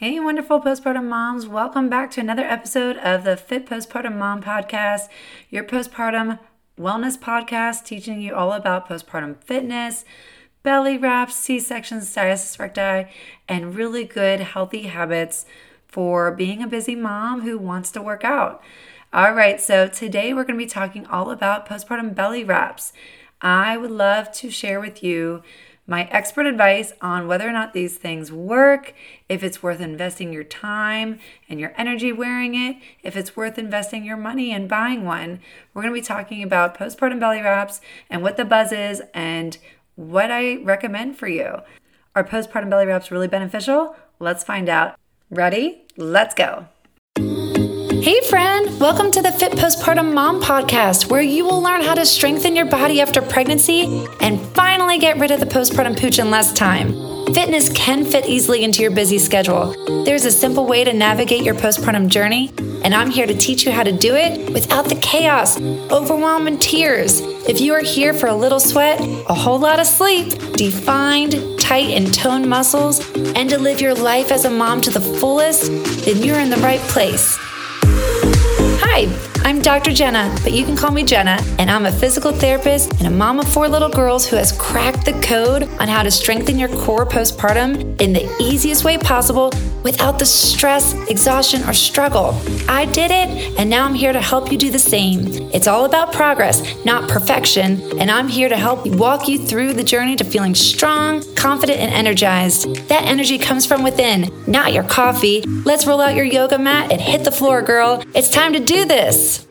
Hey, wonderful postpartum moms. Welcome back to another episode of the Fit Postpartum Mom Podcast, your postpartum wellness podcast teaching you all about postpartum fitness, belly wraps, C sections, diastasis recti, and really good healthy habits for being a busy mom who wants to work out. All right, so today we're going to be talking all about postpartum belly wraps. I would love to share with you my expert advice on whether or not these things work, if it's worth investing your time and your energy wearing it, if it's worth investing your money and buying one. We're going to be talking about postpartum belly wraps and what the buzz is and what I recommend for you. Are postpartum belly wraps really beneficial? Let's find out. Ready? Let's go. Hey, friend, welcome to the Fit Postpartum Mom podcast, where you will learn how to strengthen your body after pregnancy and finally get rid of the postpartum pooch in less time. Fitness can fit easily into your busy schedule. There's a simple way to navigate your postpartum journey, and I'm here to teach you how to do it without the chaos, overwhelm, and tears. If you are here for a little sweat, a whole lot of sleep, defined, tight, and toned muscles, and to live your life as a mom to the fullest, then you're in the right place. Hi, I'm Dr. Jena, but you can call me Jena, and I'm a physical therapist and a mom of four little girls who has cracked the code on how to strengthen your core postpartum in the easiest way possible without the stress, exhaustion, or struggle. I did it, and now I'm here to help you do the same. It's all about progress, not perfection, and I'm here to help walk you through the journey to feeling strong, confident, and energized. That energy comes from within, not your coffee. Let's roll out your yoga mat and hit the floor, girl. It's time to do this.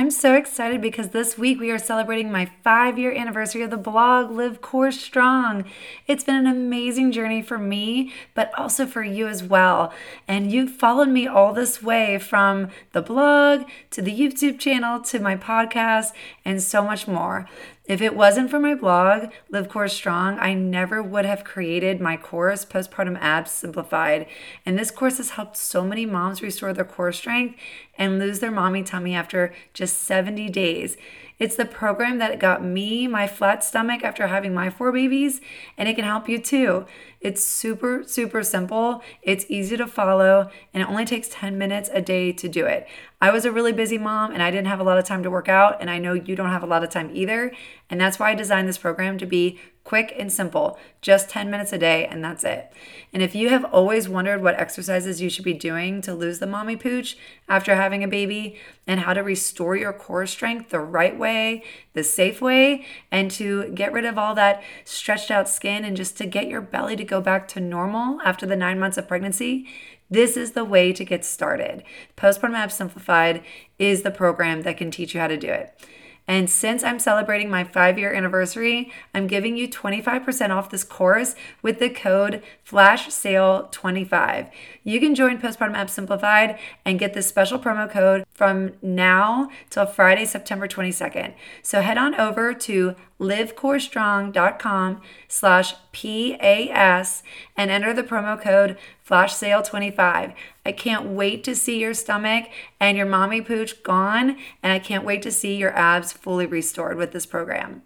I'm so excited because this week we are celebrating my five year anniversary of the blog Live Core Strong. It's been an amazing journey for me, but also for you as well. And you've followed me all this way from the blog to the YouTube channel to my podcast and so much more. If it wasn't for my blog, Live Core Strong, I never would have created my course, Postpartum Abs Simplified. And this course has helped so many moms restore their core strength and lose their mommy tummy after just 70 days. It's the program that got me my flat stomach after having my four babies, and it can help you too. It's super, super simple. It's easy to follow, and it only takes 10 minutes a day to do it. I was a really busy mom and I didn't have a lot of time to work out, and I know you don't have a lot of time either. And that's why I designed this program to be quick and simple, just 10 minutes a day, and that's it. And if you have always wondered what exercises you should be doing to lose the mommy pooch after having a baby, and how to restore your core strength the right way, the safe way, and to get rid of all that stretched out skin and just to get your belly to go back to normal after the nine months of pregnancy, this is the way to get started. Postpartum Abs Simplified is the program that can teach you how to do it. And since I'm celebrating my five year anniversary, I'm giving you 25% off this course with the code FlashSale25. You can join Postpartum Abs Simplified and get this special promo code from now till Friday, September 22nd. So head on over to livecorestrong.com slash PAS and enter the promo code flash sale 25 i can't wait to see your stomach and your mommy pooch gone and i can't wait to see your abs fully restored with this program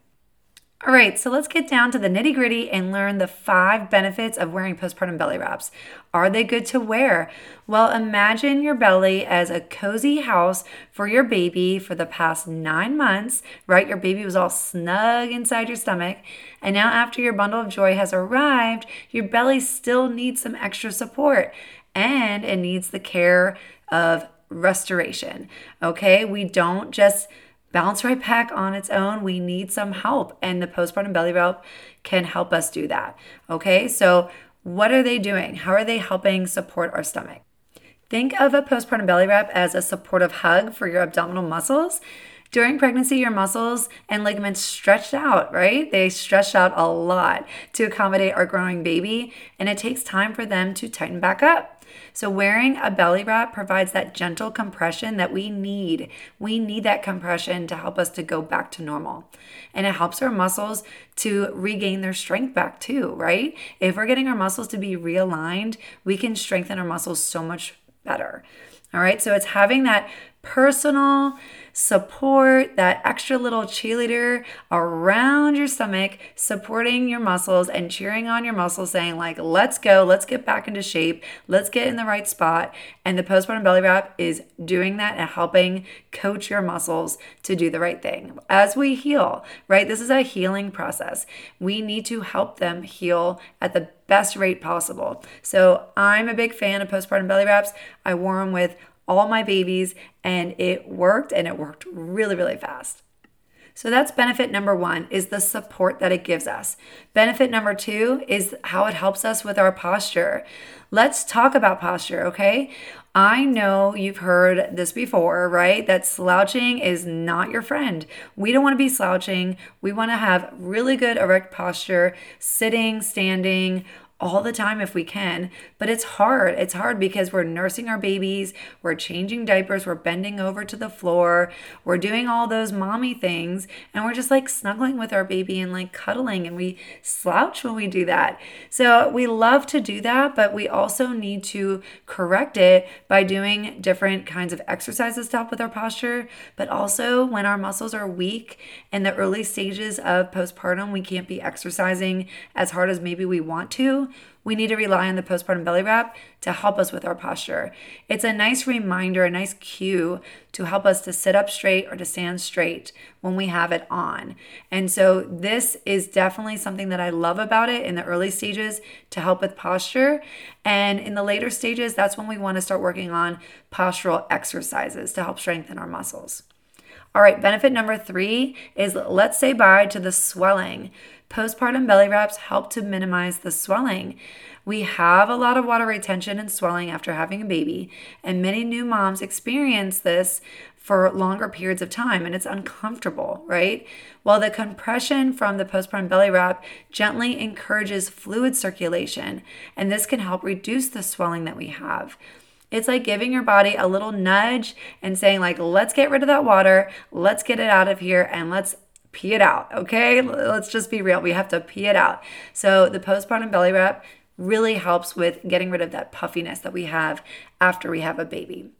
all right, so let's get down to the nitty gritty and learn the five benefits of wearing postpartum belly wraps. Are they good to wear? Well, imagine your belly as a cozy house for your baby for the past nine months, right? Your baby was all snug inside your stomach. And now, after your bundle of joy has arrived, your belly still needs some extra support and it needs the care of restoration. Okay, we don't just bounce right back on its own. We need some help, and the postpartum belly wrap can help us do that. Okay, so what are they doing? How are they helping support our stomach? Think of a postpartum belly wrap as a supportive hug for your abdominal muscles. During pregnancy, your muscles and ligaments stretched out, right? They stretch out a lot to accommodate our growing baby, and it takes time for them to tighten back up. So, wearing a belly wrap provides that gentle compression that we need. We need that compression to help us to go back to normal. And it helps our muscles to regain their strength back too, right? If we're getting our muscles to be realigned, we can strengthen our muscles so much better. All right, so it's having that personal support, that extra little cheerleader around your stomach, supporting your muscles and cheering on your muscles, saying, like, let's go, let's get back into shape, let's get in the right spot. And the postpartum belly wrap is doing that and helping coach your muscles to do the right thing. As we heal, right? This is a healing process. We need to help them heal at the best rate possible. So I'm a big fan of postpartum belly wraps. I wore them with all my babies and it worked and it worked really, really fast. So that's benefit number one is the support that it gives us. Benefit number two is how it helps us with our posture. Let's talk about posture, okay? I know you've heard this before, right? That slouching is not your friend. We don't want to be slouching. We want to have really good erect posture, sitting, standing, all the time if we can. But it's hard. It's hard because we're nursing our babies, we're changing diapers, we're bending over to the floor, we're doing all those mommy things, and we're just like snuggling with our baby and like cuddling, and we slouch when we do that. So we love to do that, but we also need to correct it by doing different kinds of exercises to help with our posture. But also, when our muscles are weak in the early stages of postpartum, we can't be exercising as hard as maybe we want to we need to rely on the postpartum belly wrap to help us with our posture. It's a nice reminder, a nice cue to help us to sit up straight or to stand straight when we have it on. And so, this is definitely something that I love about it in the early stages to help with posture. And in the later stages, that's when we want to start working on postural exercises to help strengthen our muscles. All right, benefit number three is let's say bye to the swelling. Postpartum belly wraps help to minimize the swelling. We have a lot of water retention and swelling after having a baby, and many new moms experience this for longer periods of time and it's uncomfortable, right? While the compression from the postpartum belly wrap gently encourages fluid circulation, and this can help reduce the swelling that we have. It's like giving your body a little nudge and saying like, "Let's get rid of that water. Let's get it out of here and let's pee it out, okay? Let's just be real. We have to pee it out. So the postpartum belly wrap really helps with getting rid of that puffiness that we have after we have a baby.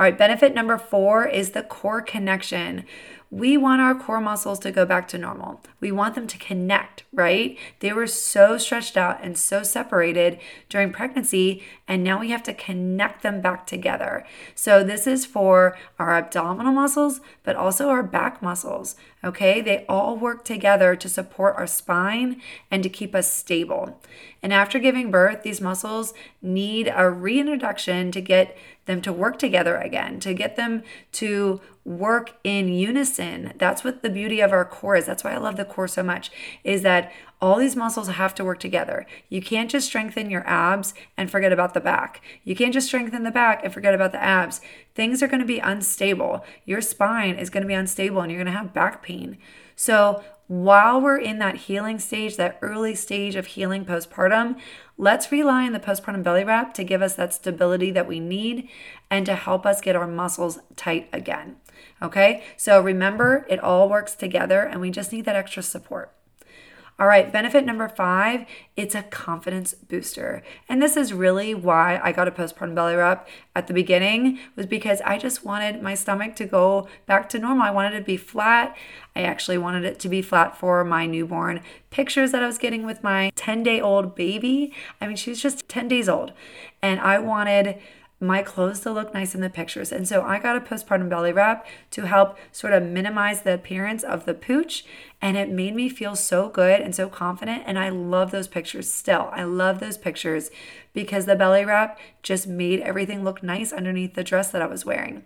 All right, benefit number four is the core connection. We want our core muscles to go back to normal. We want them to connect, right? They were so stretched out and so separated during pregnancy, and now we have to connect them back together. So, this is for our abdominal muscles, but also our back muscles, okay? They all work together to support our spine and to keep us stable. And after giving birth, these muscles need a reintroduction to get them to work together again, to get them to work in unison. That's what the beauty of our core is. That's why I love the core so much is that all these muscles have to work together. You can't just strengthen your abs and forget about the back. You can't just strengthen the back and forget about the abs. Things are going to be unstable. Your spine is going to be unstable and you're going to have back pain. So, while we're in that healing stage, that early stage of healing postpartum, let's rely on the postpartum belly wrap to give us that stability that we need and to help us get our muscles tight again. Okay, so remember, it all works together and we just need that extra support. All right, benefit number five, it's a confidence booster. And this is really why I got a postpartum belly wrap at the beginning, was because I just wanted my stomach to go back to normal. I wanted it to be flat. I actually wanted it to be flat for my newborn pictures that I was getting with my 10 day old baby. I mean, she was just 10 days old. And I wanted my clothes to look nice in the pictures. And so I got a postpartum belly wrap to help sort of minimize the appearance of the pooch. And it made me feel so good and so confident. And I love those pictures still. I love those pictures because the belly wrap just made everything look nice underneath the dress that I was wearing.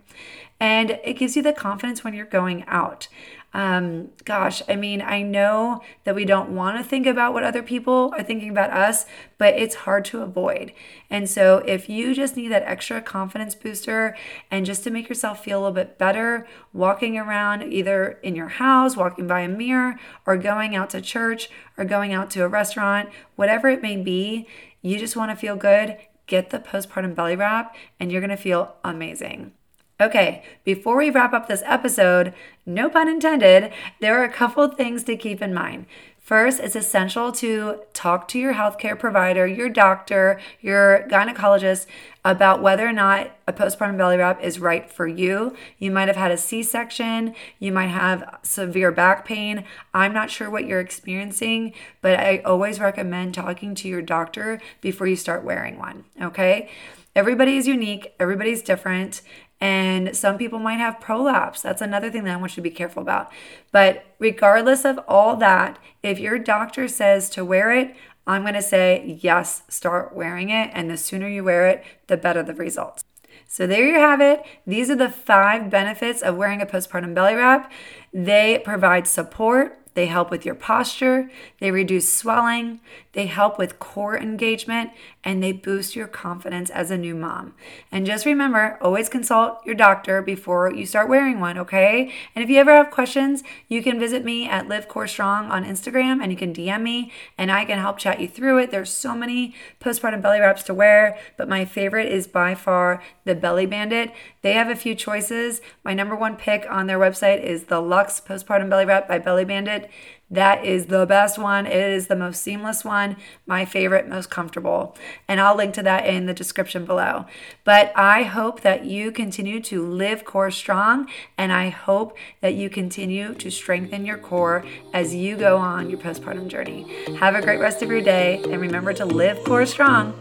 And it gives you the confidence when you're going out. Um, gosh, I mean, I know that we don't want to think about what other people are thinking about us, but it's hard to avoid. And so, if you just need that extra confidence booster and just to make yourself feel a little bit better, walking around either in your house, walking by a mirror, or going out to church, or going out to a restaurant, whatever it may be, you just want to feel good, get the postpartum belly wrap, and you're going to feel amazing. Okay, before we wrap up this episode, no pun intended, there are a couple things to keep in mind. First, it's essential to talk to your healthcare provider, your doctor, your gynecologist about whether or not a postpartum belly wrap is right for you. You might have had a C section, you might have severe back pain. I'm not sure what you're experiencing, but I always recommend talking to your doctor before you start wearing one, okay? Everybody is unique, everybody's different, and some people might have prolapse. That's another thing that I want you to be careful about. But regardless of all that, if your doctor says to wear it, I'm going to say, yes, start wearing it. And the sooner you wear it, the better the results. So there you have it. These are the five benefits of wearing a postpartum belly wrap. They provide support, they help with your posture, they reduce swelling, they help with core engagement, and they boost your confidence as a new mom. And just remember always consult your doctor before you start wearing one, okay? And if you ever have questions, you can visit me at Live Core Strong on Instagram and you can DM me and I can help chat you through it. There's so many postpartum belly wraps to wear, but my favorite is by far the Belly Bandit. They have a few choices. My number one pick on their website is the Luxe Postpartum Belly Wrap by Belly Bandit. That is the best one. It is the most seamless one, my favorite, most comfortable. And I'll link to that in the description below. But I hope that you continue to live core strong, and I hope that you continue to strengthen your core as you go on your postpartum journey. Have a great rest of your day, and remember to live core strong.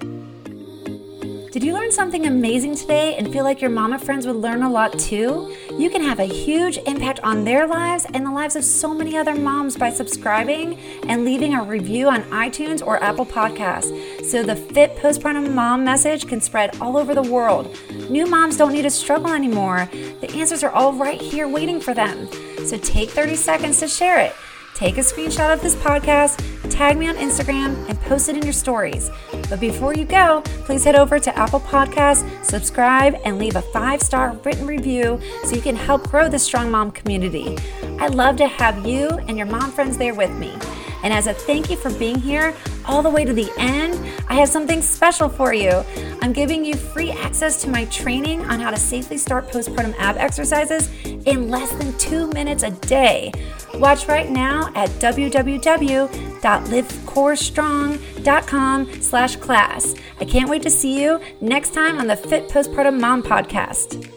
Did you learn something amazing today and feel like your mama friends would learn a lot too? You can have a huge impact on their lives and the lives of so many other moms by subscribing and leaving a review on iTunes or Apple Podcasts so the fit postpartum mom message can spread all over the world. New moms don't need to struggle anymore. The answers are all right here waiting for them. So take 30 seconds to share it. Take a screenshot of this podcast, tag me on Instagram, and post it in your stories. But before you go, please head over to Apple Podcasts, subscribe, and leave a five star written review so you can help grow the Strong Mom community. I'd love to have you and your mom friends there with me. And as a thank you for being here all the way to the end, I have something special for you. I'm giving you free access to my training on how to safely start postpartum ab exercises in less than two minutes a day. Watch right now at www.livecorestrong.com slash class. I can't wait to see you next time on the Fit Postpartum Mom podcast.